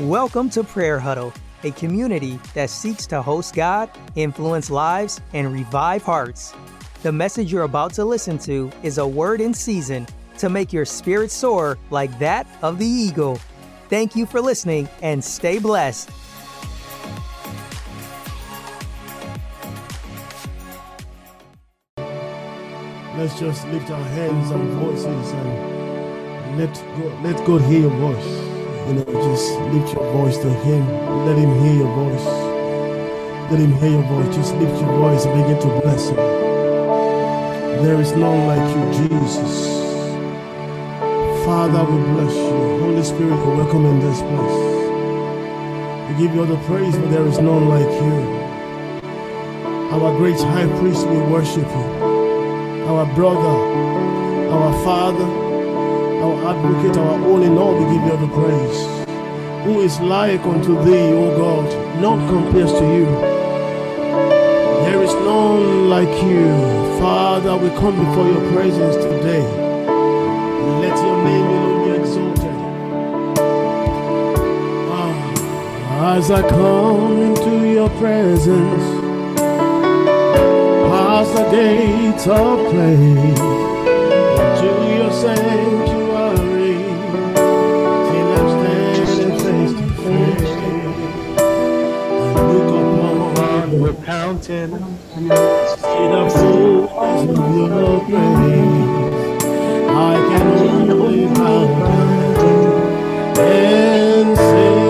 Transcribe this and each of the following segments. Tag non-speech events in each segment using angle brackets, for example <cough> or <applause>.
Welcome to Prayer Huddle, a community that seeks to host God, influence lives, and revive hearts. The message you're about to listen to is a word in season to make your spirit soar like that of the eagle. Thank you for listening and stay blessed. Let's just lift our hands and voices and let God, let God hear your voice. You know, just lift your voice to Him. Let Him hear your voice. Let Him hear your voice. Just lift your voice and begin to bless Him. There is none like you, Jesus. Father, we bless you. Holy Spirit, we welcome in this place. We give you all the praise, for there is none like you. Our great high priest, we worship you our brother, our father, our advocate, our all in all, we give you the praise. Who is like unto thee, O God? None compares to you. There is none like you. Father, we come before your presence today. Let your name alone be exalted. Ah, as I come into your presence, past the gates of praise to your sanctuary We're counting. see the fullness of your. I can only bow down and say,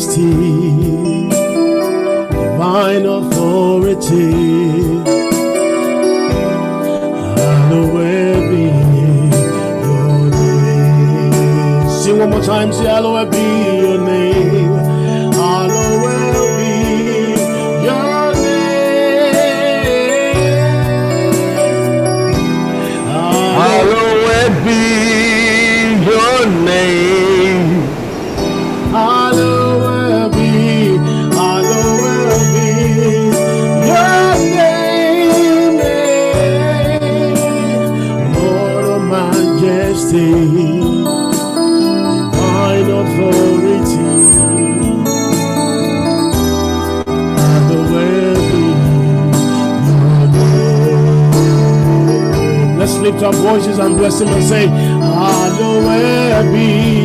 majesty, divine authority. Hallowed be your name. Sing one more time, say, Hallowed be your name. lift our voices and bless Him and say, Hallowed be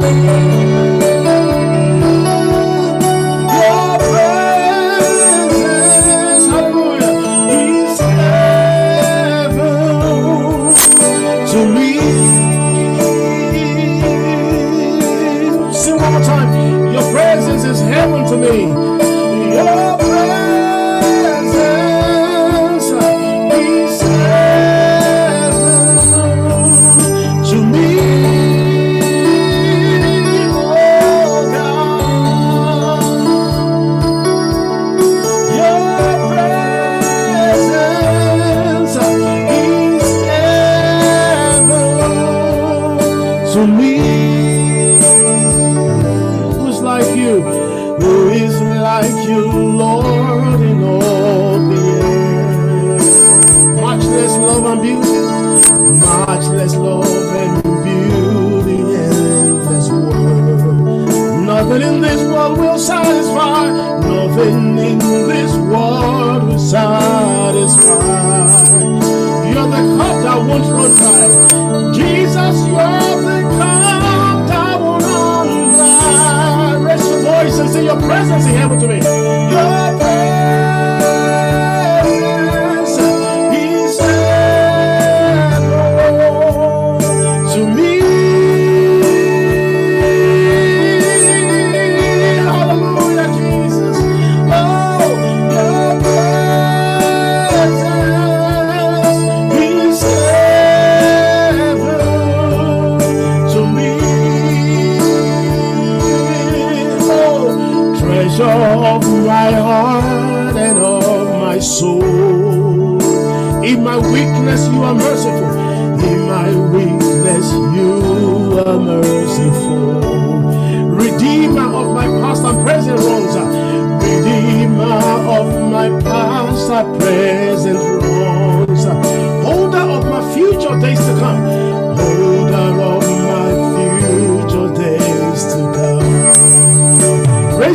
Música presence here.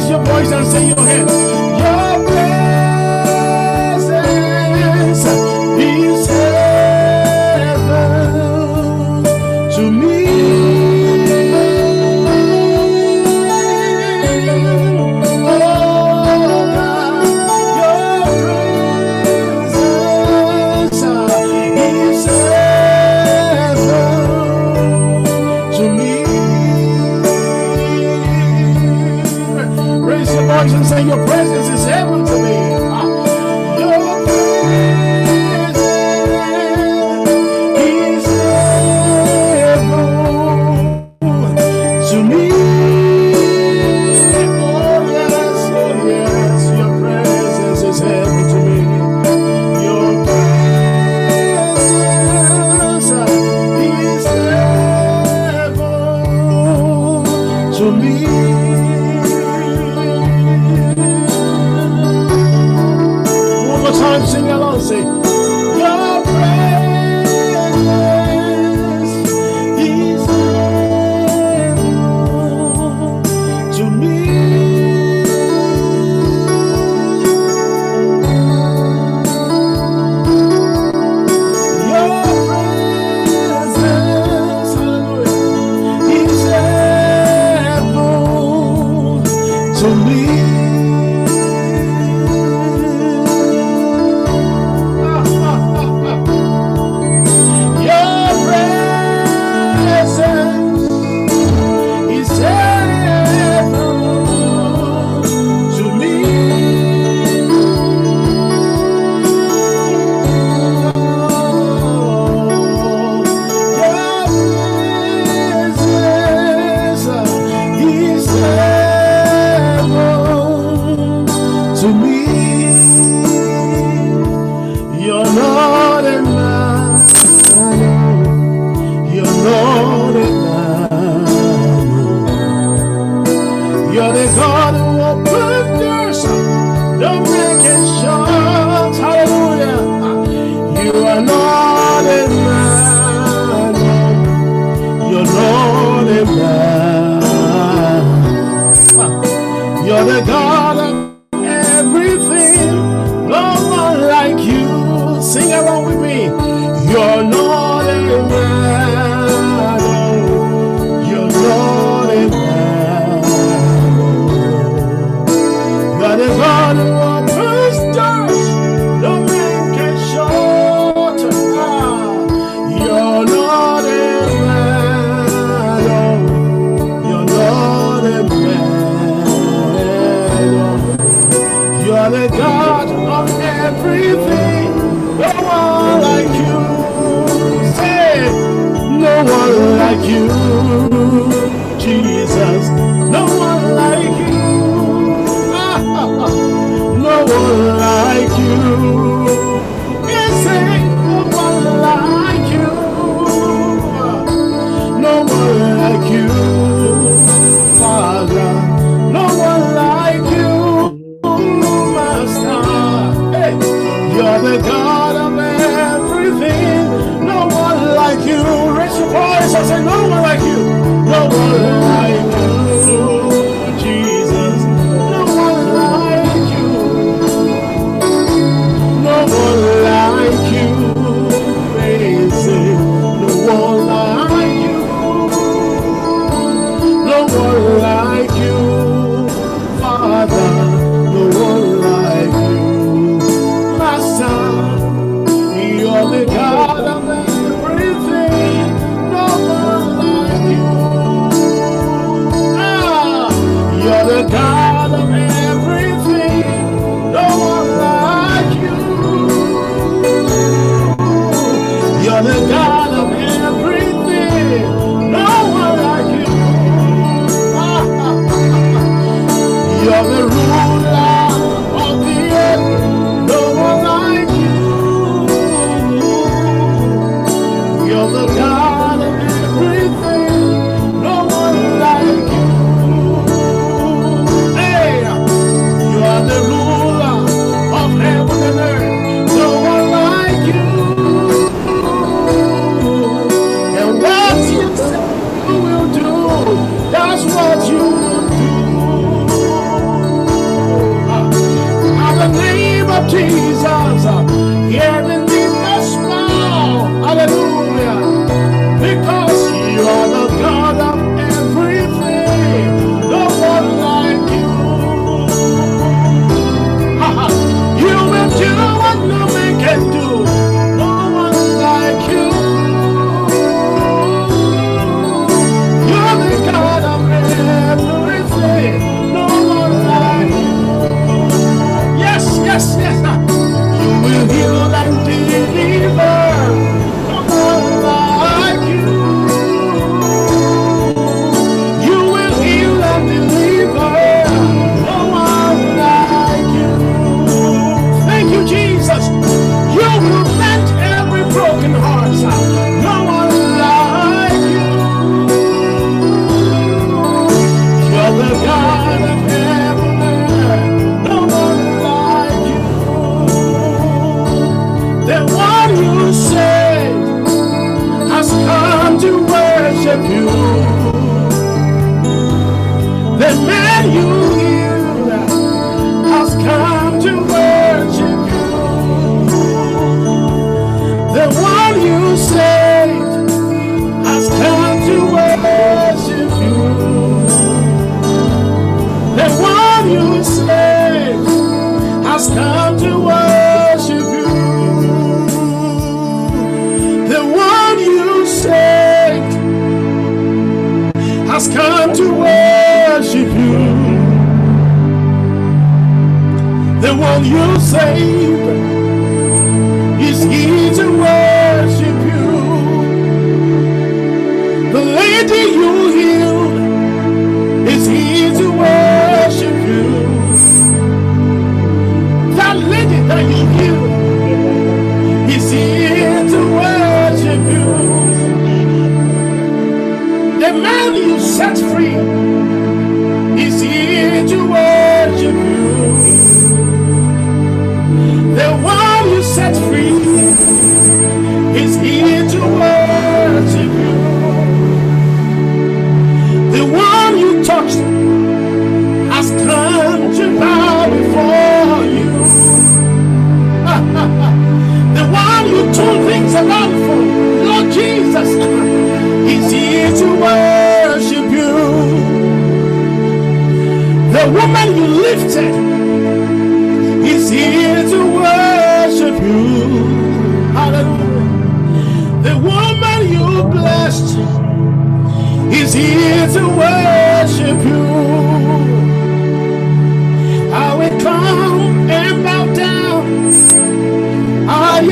Raise your voice and say your hands. You're the God.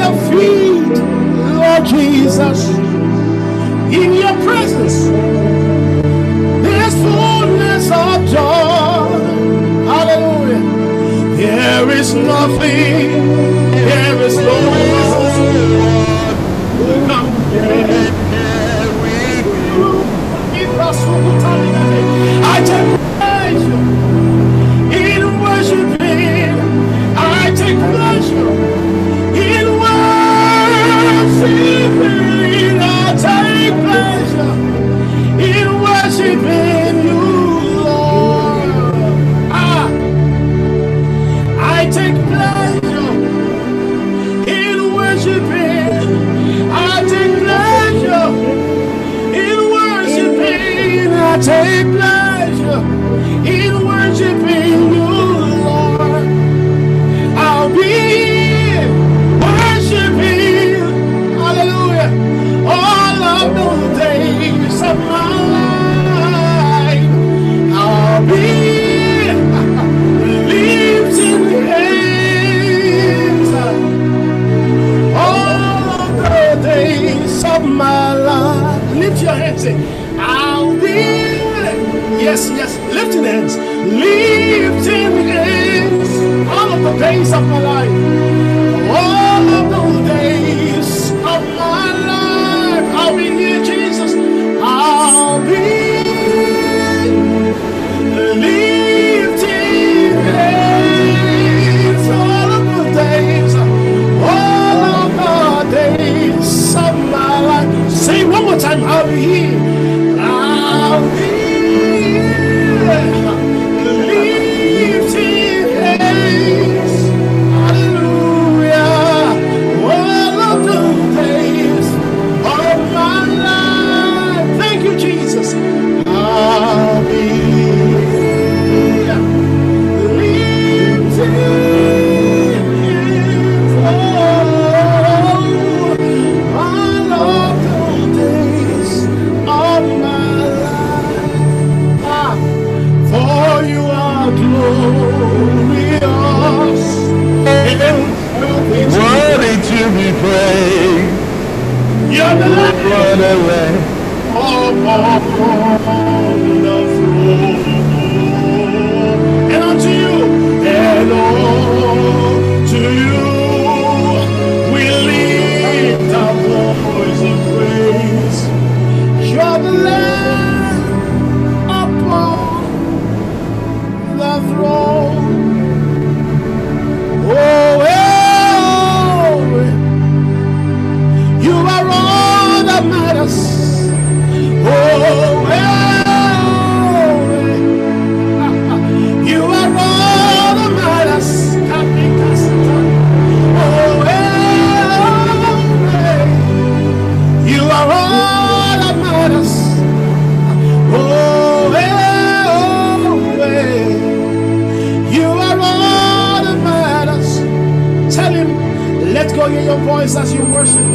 your feet, Lord Jesus, in your presence. There's fullness of joy. Hallelujah. There is nothing Oh, oh. Let go hear your voice as you worship.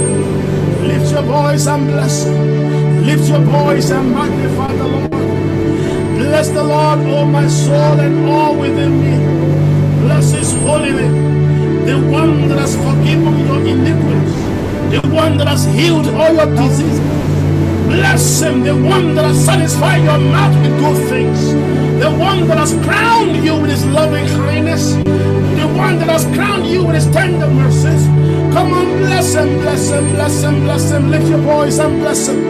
Lift your voice and bless him. Lift your voice and magnify the Lord. Bless the Lord, oh my soul, and all within me. Bless his holy name. The one that has forgiven your iniquities. The one that has healed all your diseases. Bless him, the one that has satisfied your mouth with good things. The one that has crowned you with his loving kindness. One that has crowned you with his tender mercies. Come on, bless him, bless him, bless him, bless him. Lift your voice and bless him.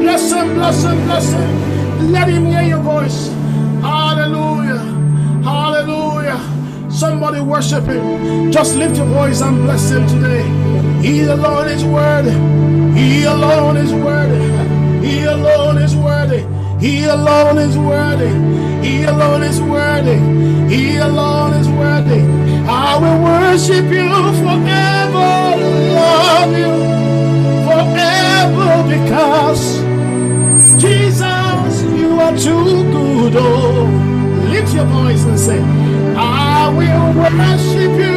Bless him, bless him, bless him. Let him hear your voice. Hallelujah. Hallelujah. Somebody worship him. Just lift your voice and bless him today. He alone is worthy. He alone is worthy. He alone is worthy. He alone is worthy. He alone is worthy. He alone is worthy. I will worship you forever. Love you forever because Jesus, you are too good. Oh, lift your voice and say, I will worship you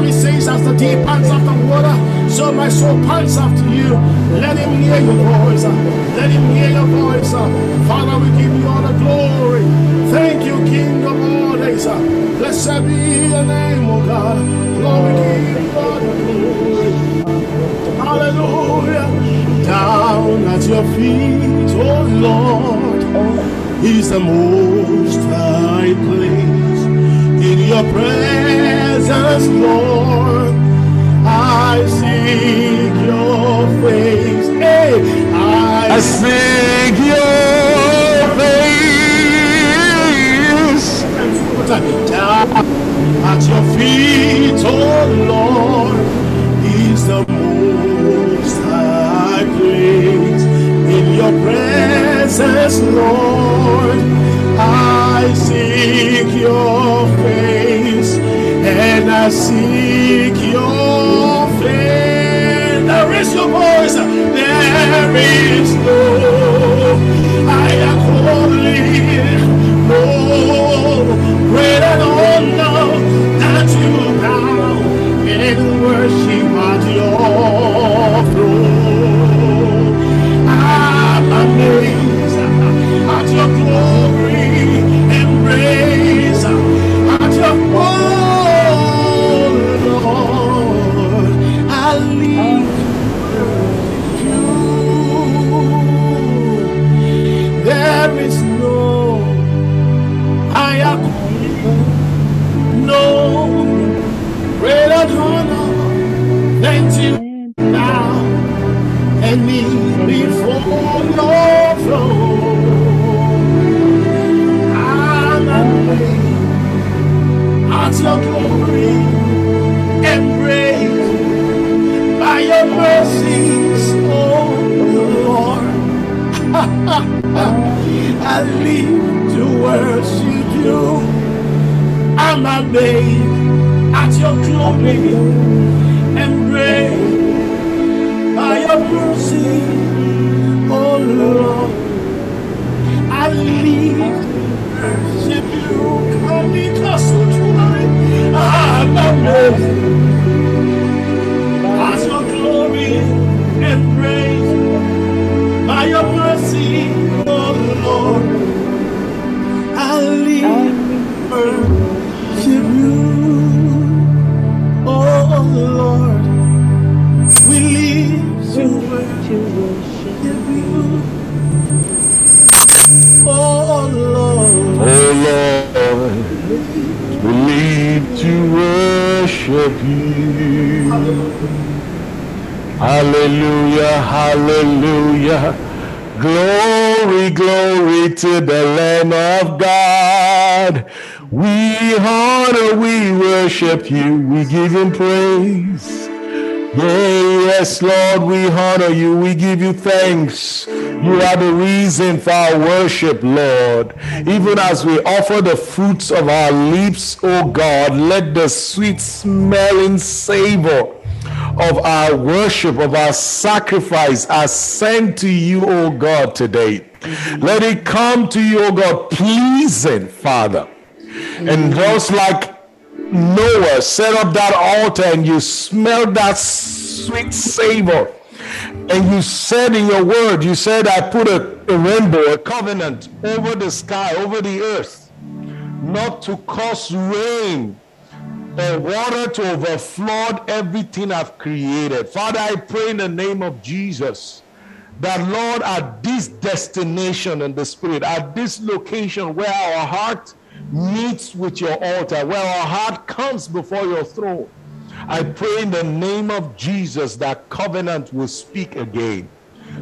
Psalmist says, As the deep pants after water, so my soul pants after you. Let him hear your voice. Let him hear your voice. Father, we give you all the glory. Thank you, King of all days. Blessed be your name, O God. We give you glory. Hallelujah. Down at your feet, oh Lord, is the most high place. In your presence, Lord, I seek your face. Hey, I I seek your face. at your feet, oh Lord, is the most high place. In your presence, Lord, I seek your face, and I seek your face. There is your voice, there is no, worship you. Come because I'm As Hallelujah, hallelujah. Glory, glory to the Lamb of God. We honor, we worship you, we give him praise. Yeah, yes, Lord, we honor you. We give you thanks. You are the reason for our worship, Lord. Even as we offer the fruits of our lips, O God, let the sweet smelling savor of our worship, of our sacrifice, ascend to you, O God, today. Let it come to you, O God, pleasing, Father. And just like Noah set up that altar and you smelled that sweet savor. And you said in your word, you said, I put a, a, rainbow, a covenant over the sky, over the earth, not to cause rain or water to overflow everything I've created. Father, I pray in the name of Jesus that, Lord, at this destination in the spirit, at this location where our heart meets with your altar, where our heart comes before your throne. I pray in the name of Jesus that covenant will speak again.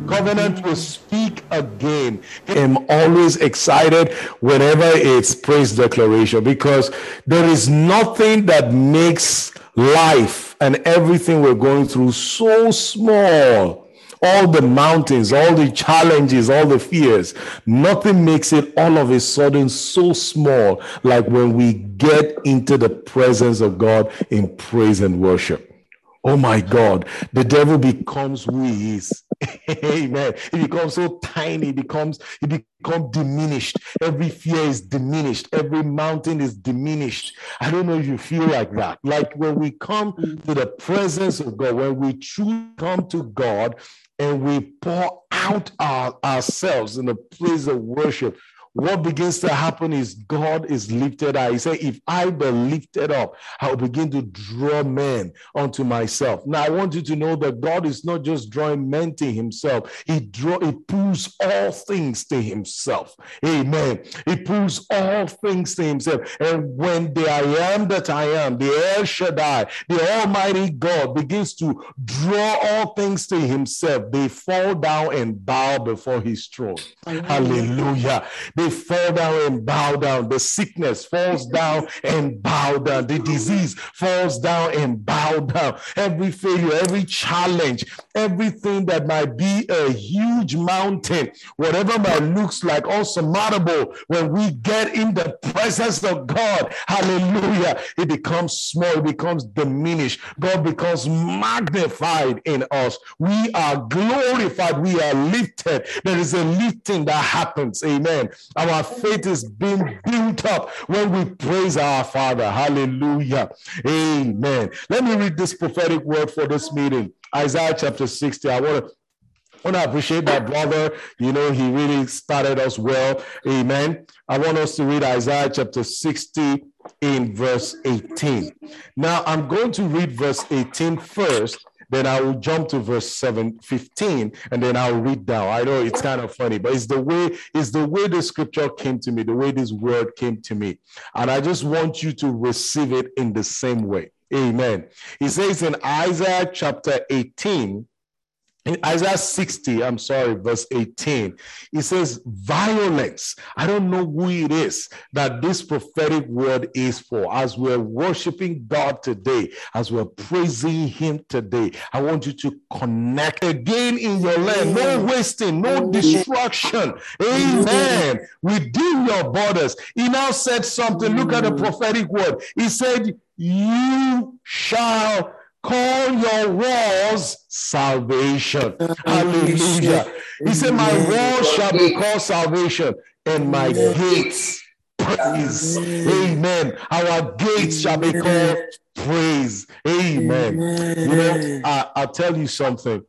Covenant will speak again. I'm always excited whenever it's praise declaration because there is nothing that makes life and everything we're going through so small all the mountains, all the challenges, all the fears, nothing makes it all of a sudden so small like when we get into the presence of God in praise and worship. Oh my God, the devil becomes who he is. <laughs> Amen. He becomes so tiny, he becomes he becomes diminished. Every fear is diminished, every mountain is diminished. I don't know if you feel like that. Like when we come mm. to the presence of God, when we truly come to God and we pour out our, ourselves in a place of worship, what begins to happen is God is lifted up. He said, If I be lifted up, I'll begin to draw men unto myself. Now, I want you to know that God is not just drawing men to himself, He draw He pulls all things to himself. Amen. He pulls all things to himself. And when the I am that I am, the El Shaddai, the Almighty God begins to draw all things to himself, they fall down and bow before his throne. Hallelujah. Hallelujah. They fall down and bow down. The sickness falls down and bow down. The disease falls down and bow down. Every failure, every challenge, everything that might be a huge mountain, whatever might looks like unsurmountable, when we get in the presence of God, hallelujah, it becomes small, it becomes diminished. God becomes magnified in us. We are glorified, we are lifted. There is a lifting that happens. Amen. Our faith is being built up when we praise our Father. Hallelujah. Amen. Let me read this prophetic word for this meeting. Isaiah chapter 60. I want to I want to appreciate my brother. You know, he really started us well. Amen. I want us to read Isaiah chapter 60 in verse 18. Now, I'm going to read verse 18 first then I will jump to verse 7, 15, and then I'll read down. I know it's kind of funny, but it's the way, it's the way the scripture came to me, the way this word came to me. And I just want you to receive it in the same way. Amen. He says in Isaiah chapter 18, in Isaiah 60, I'm sorry, verse 18, it says, Violence. I don't know who it is that this prophetic word is for. As we're worshiping God today, as we're praising Him today, I want you to connect again in your land. No wasting, no destruction. Amen. Within your borders. He now said something. Look at the prophetic word. He said, You shall call your walls salvation. Hallelujah. He said, My walls shall be called salvation, and my gates praise. Amen. Our gates shall be called praise. Amen. You know, I, I'll tell you something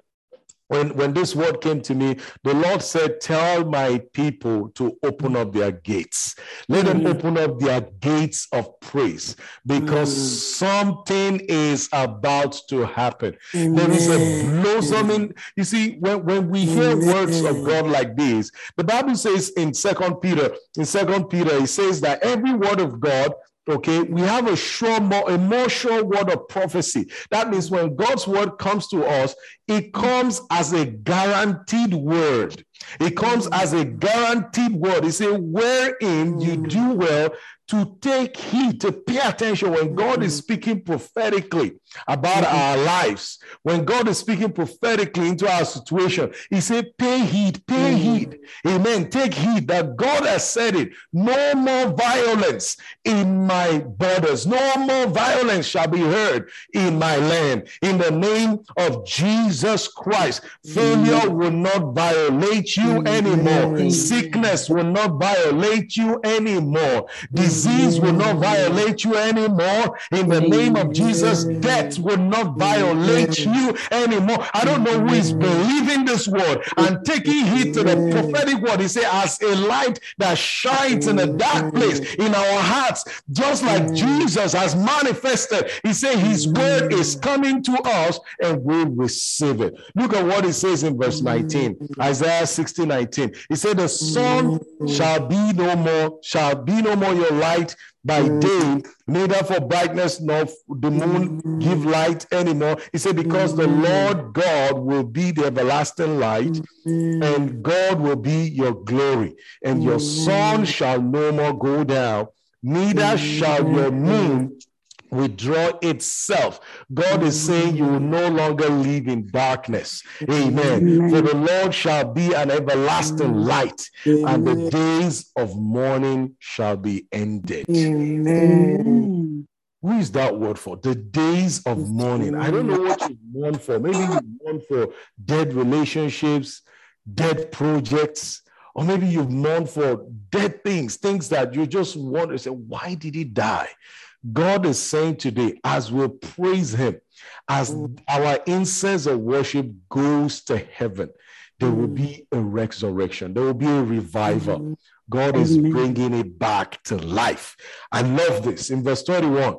when when this word came to me the lord said tell my people to open up their gates let them mm. open up their gates of praise because mm. something is about to happen there is a blossoming you see when, when we hear words of god like this the bible says in second peter in second peter it says that every word of god Okay, we have a sure, more, a more sure word of prophecy. That means when God's word comes to us, it comes as a guaranteed word. It comes as a guaranteed word. He said, wherein you hmm. do well to take heed, to pay attention when God is mm-hmm. speaking prophetically about mm-hmm. our lives. When God is speaking prophetically into our situation, He said, Pay heed, pay mm-hmm. heed. Amen. Take heed that God has said it. No more violence in my borders, no more violence shall be heard in my land. In the name of Jesus Christ, failure will not violate you anymore, sickness will not violate you anymore. Disease disease will not violate you anymore. In the name of Jesus, death will not violate you anymore. I don't know who is believing this word and taking heed to the prophetic word. He said, as a light that shines in a dark place in our hearts, just like Jesus has manifested. He said, His word is coming to us and we receive it. Look at what he says in verse 19, Isaiah 60 19. He said, The sun shall be no more, shall be no more your light light by mm. day, neither for brightness nor the moon mm. give light anymore. He said, Because the mm. Lord God will be the everlasting light, and God will be your glory, and your sun shall no more go down, neither shall your moon withdraw itself. God is saying you will no longer live in darkness. Amen. Amen. For the Lord shall be an everlasting light, Amen. and the days of mourning shall be ended. Amen. Who is that word for? The days of mourning. I don't know what you mourn for. Maybe you mourn for dead relationships, dead projects, or maybe you've mourned for dead things, things that you just want to say, why did he die? God is saying today, as we praise Him, as mm. our incense of worship goes to heaven, there will be mm. a resurrection, there will be a revival. Mm-hmm. God is bringing it back to life. I love this. In verse 21,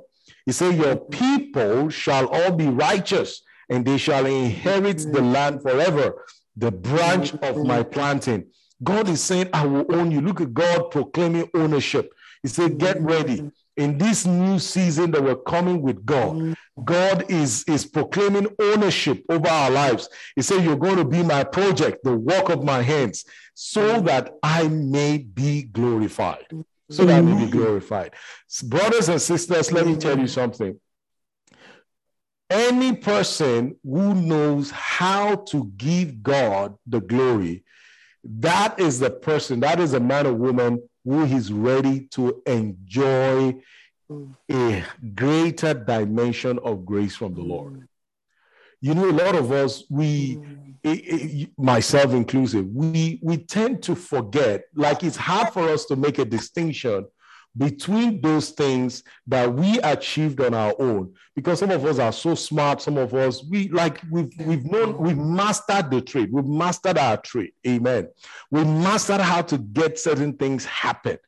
He said, Your mm-hmm. people shall all be righteous, and they shall inherit the mm-hmm. land forever, the branch of my planting. God is saying, I will own you. Look at God proclaiming ownership. He said, Get ready in this new season that we're coming with God, mm. God is, is proclaiming ownership over our lives. He said, You're going to be my project, the work of my hands, so mm. that I may be glorified. So that I may be mm. glorified. Brothers and sisters, let me tell you something. Any person who knows how to give God the glory, that is the person, that is a man or woman who is ready to enjoy mm. a greater dimension of grace from the Lord. You know, a lot of us, we, mm. myself inclusive, we we tend to forget. Like it's hard for us to make a distinction between those things that we achieved on our own. Because some of us are so smart some of us we like we've we've known we've mastered the trade we've mastered our trade amen. We mastered how to get certain things happen.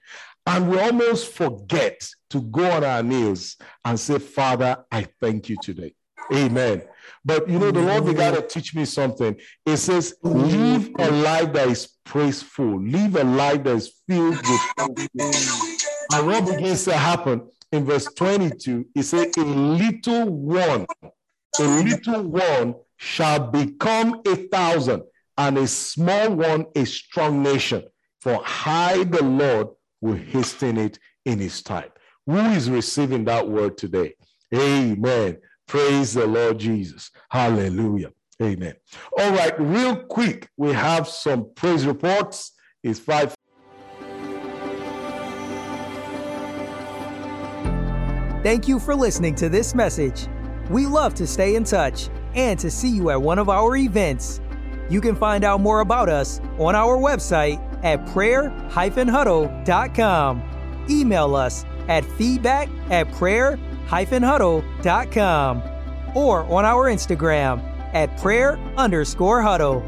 And we almost forget to go on our knees and say father i thank you today. Amen. But you know, the Lord began to teach me something. It says, live a life that is praiseful, live a life that is filled with and what begins to happen in verse 22, it says, A little one, a little one shall become a thousand, and a small one a strong nation. For I, the Lord, will hasten it in his time. Who is receiving that word today? Amen. Praise the Lord Jesus. Hallelujah. Amen. All right, real quick, we have some praise reports. It's five. Thank you for listening to this message. We love to stay in touch and to see you at one of our events. You can find out more about us on our website at prayer-huddle.com. email us at feedback at prayer-huddle.com or on our Instagram at prayer underscore huddle.